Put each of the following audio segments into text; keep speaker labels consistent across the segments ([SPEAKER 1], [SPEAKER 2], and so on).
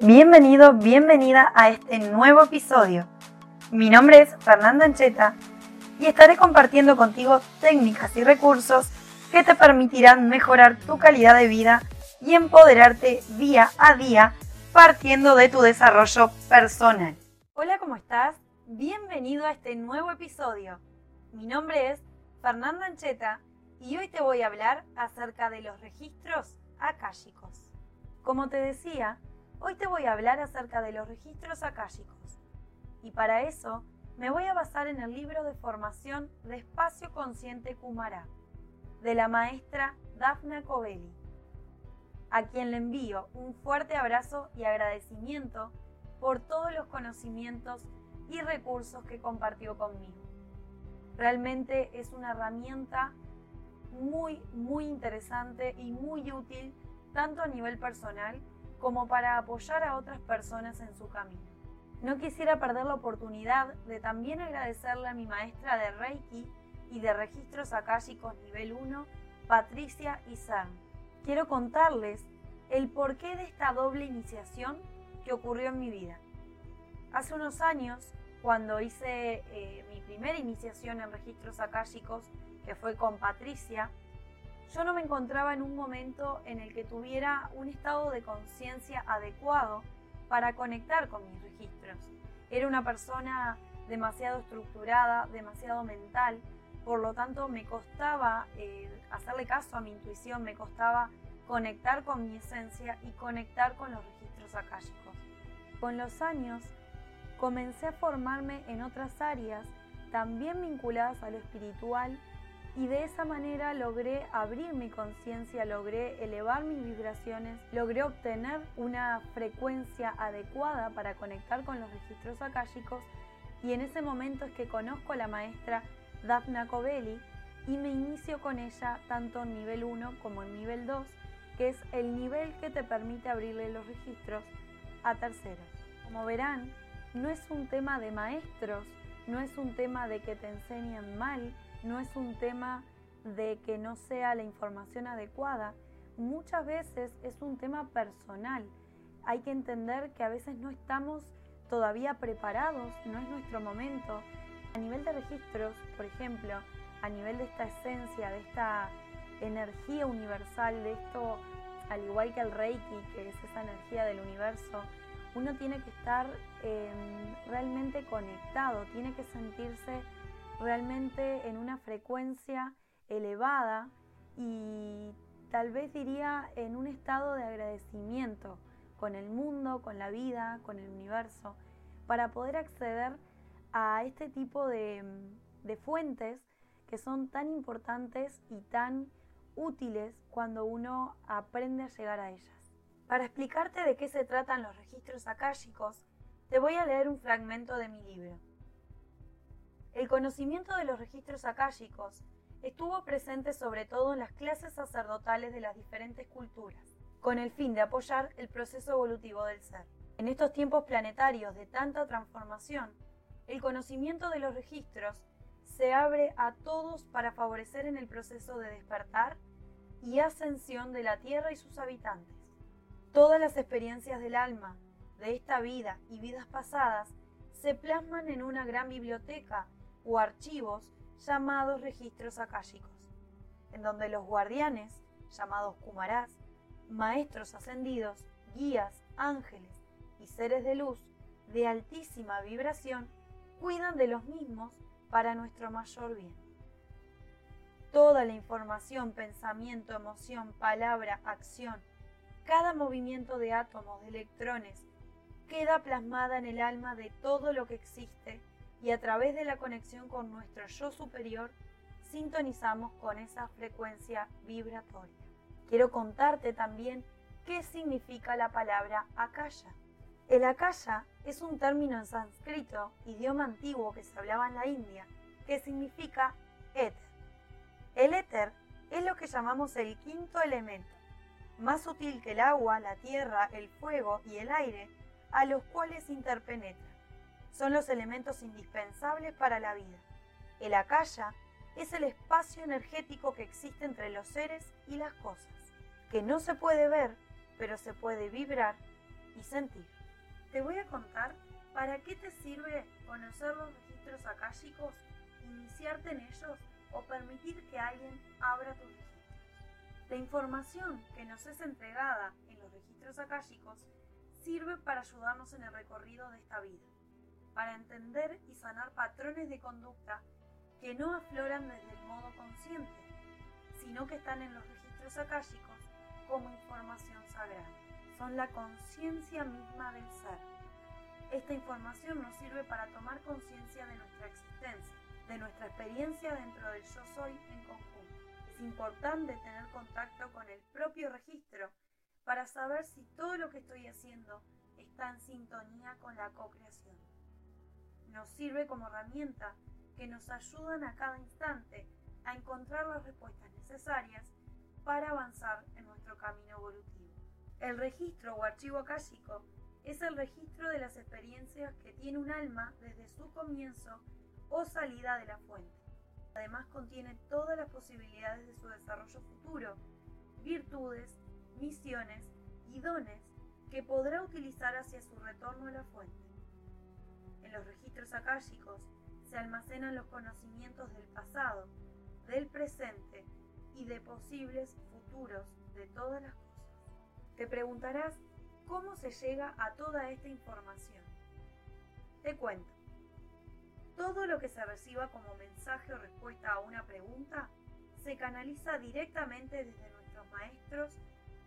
[SPEAKER 1] Bienvenido, bienvenida a este nuevo episodio. Mi nombre es Fernanda Ancheta y estaré compartiendo contigo técnicas y recursos que te permitirán mejorar tu calidad de vida y empoderarte día a día partiendo de tu desarrollo personal. Hola, ¿cómo estás? Bienvenido a este nuevo episodio. Mi nombre es Fernanda Ancheta y hoy te voy a hablar acerca de los registros akáshicos. Como te decía, hoy te voy a hablar acerca de los registros akáshicos. Y para eso me voy a basar en el libro de formación de Espacio Consciente Kumara, de la maestra Daphna Covelli, a quien le envío un fuerte abrazo y agradecimiento por todos los conocimientos y recursos que compartió conmigo. Realmente es una herramienta muy, muy interesante y muy útil tanto a nivel personal como para apoyar a otras personas en su camino. No quisiera perder la oportunidad de también agradecerle a mi maestra de Reiki y de registros akáshicos nivel 1, Patricia Izan. Quiero contarles el porqué de esta doble iniciación que ocurrió en mi vida. Hace unos años, cuando hice eh, mi primera iniciación en registros akáshicos, que fue con Patricia, yo no me encontraba en un momento en el que tuviera un estado de conciencia adecuado para conectar con mis registros. Era una persona demasiado estructurada, demasiado mental, por lo tanto me costaba eh, hacerle caso a mi intuición, me costaba conectar con mi esencia y conectar con los registros akáshicos. Con los años comencé a formarme en otras áreas también vinculadas a lo espiritual y de esa manera logré abrir mi conciencia, logré elevar mis vibraciones, logré obtener una frecuencia adecuada para conectar con los registros akáshicos y en ese momento es que conozco a la maestra Daphna Covelli y me inicio con ella tanto en nivel 1 como en nivel 2, que es el nivel que te permite abrirle los registros a terceros. Como verán, no es un tema de maestros, no es un tema de que te enseñen mal, no es un tema de que no sea la información adecuada, muchas veces es un tema personal. Hay que entender que a veces no estamos todavía preparados, no es nuestro momento. A nivel de registros, por ejemplo, a nivel de esta esencia, de esta energía universal, de esto, al igual que el Reiki, que es esa energía del universo, uno tiene que estar em, realmente conectado, tiene que sentirse realmente en una frecuencia elevada y tal vez diría en un estado de agradecimiento con el mundo, con la vida, con el universo, para poder acceder a este tipo de, fuentes que son tan importantes y tan útiles cuando uno aprende a llegar a ellas. Para explicarte de qué se tratan los registros akáshicos, te voy a leer un fragmento de mi libro. El conocimiento de los registros akáshicos estuvo presente sobre todo en las clases sacerdotales de las diferentes culturas, con el fin de apoyar el proceso evolutivo del ser. En estos tiempos planetarios de tanta transformación, el conocimiento de los registros se abre a todos para favorecer en el proceso de despertar y ascensión de la Tierra y sus habitantes. Todas las experiencias del alma, de esta vida y vidas pasadas, se plasman en una gran biblioteca o archivos llamados registros akáshicos, en donde los guardianes, llamados kumarás, maestros ascendidos, guías, ángeles y seres de luz de altísima vibración, cuidan de los mismos para nuestro mayor bien. Toda la información, pensamiento, emoción, palabra, acción, cada movimiento de átomos, de electrones, queda plasmada en el alma de todo lo que existe y a través de la conexión con nuestro yo superior sintonizamos con esa frecuencia vibratoria. Quiero contarte también qué significa la palabra akasha. El akasha es un término en sánscrito, idioma antiguo que se hablaba en la India, que significa éter. El éter es lo que llamamos el quinto elemento, más sutil que el agua, la tierra, el fuego y el aire, a los cuales interpenetra son los elementos indispensables para la vida. El akasha es el espacio energético que existe entre los seres y las cosas, que no se puede ver, pero se puede vibrar y sentir. Te voy a contar para qué te sirve conocer los registros akáshicos, iniciarte en ellos o permitir que alguien abra tus registros. La información que nos es entregada en los registros akáshicos sirve para ayudarnos en el recorrido de esta vida, para entender y sanar patrones de conducta que no afloran desde el modo consciente, sino que están en los registros akáshicos como información sagrada. Son la conciencia misma del ser. Esta información nos sirve para tomar conciencia de nuestra existencia, de nuestra experiencia dentro del yo soy en conjunto. Es importante tener contacto con el propio registro para saber si todo lo que estoy haciendo está en sintonía con la co-creación. Nos sirve como herramienta que nos ayudan a cada instante a encontrar las respuestas necesarias para avanzar en nuestro camino evolutivo. El registro o archivo akáshico es el registro de las experiencias que tiene un alma desde su comienzo o salida de la fuente. Además contiene todas las posibilidades de su desarrollo futuro, virtudes, misiones y dones que podrá utilizar hacia su retorno a la fuente. Los registros akáshicos se almacenan los conocimientos del pasado, del presente y de posibles futuros de todas las cosas. Te preguntarás cómo se llega a toda esta información. Te cuento. Todo lo que se reciba como mensaje o respuesta a una pregunta se canaliza directamente desde nuestros maestros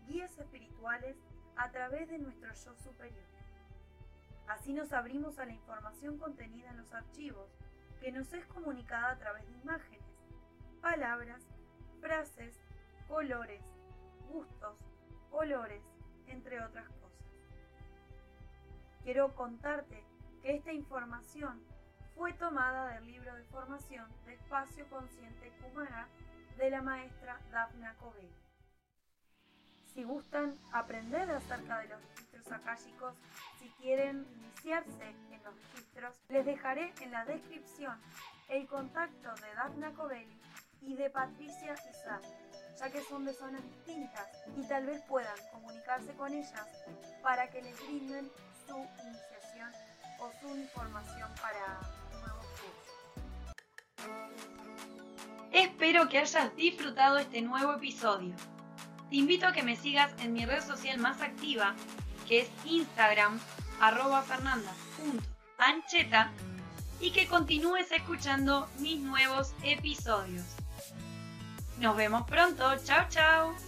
[SPEAKER 1] guías espirituales a través de nuestro yo superior. Así nos abrimos a la información contenida en los archivos, que nos es comunicada a través de imágenes, palabras, frases, colores, gustos, olores, entre otras cosas. Quiero contarte que esta información fue tomada del libro de formación de Espacio Consciente Kumara de la maestra Daphna Covelli. Si gustan aprender acerca de los registros si quieren iniciarse en los registros, les dejaré en la descripción el contacto de Daphna Covelli y de Patricia Isaac, ya que son de zonas distintas y tal vez puedan comunicarse con ellas para que les brinden su iniciación o su información para nuevos cursos. Espero que hayas disfrutado este nuevo episodio te invito a que me sigas en mi red social más activa, que es Instagram, arroba fernanda.ancheta, y que continúes escuchando mis nuevos episodios. Nos vemos pronto, chao chao.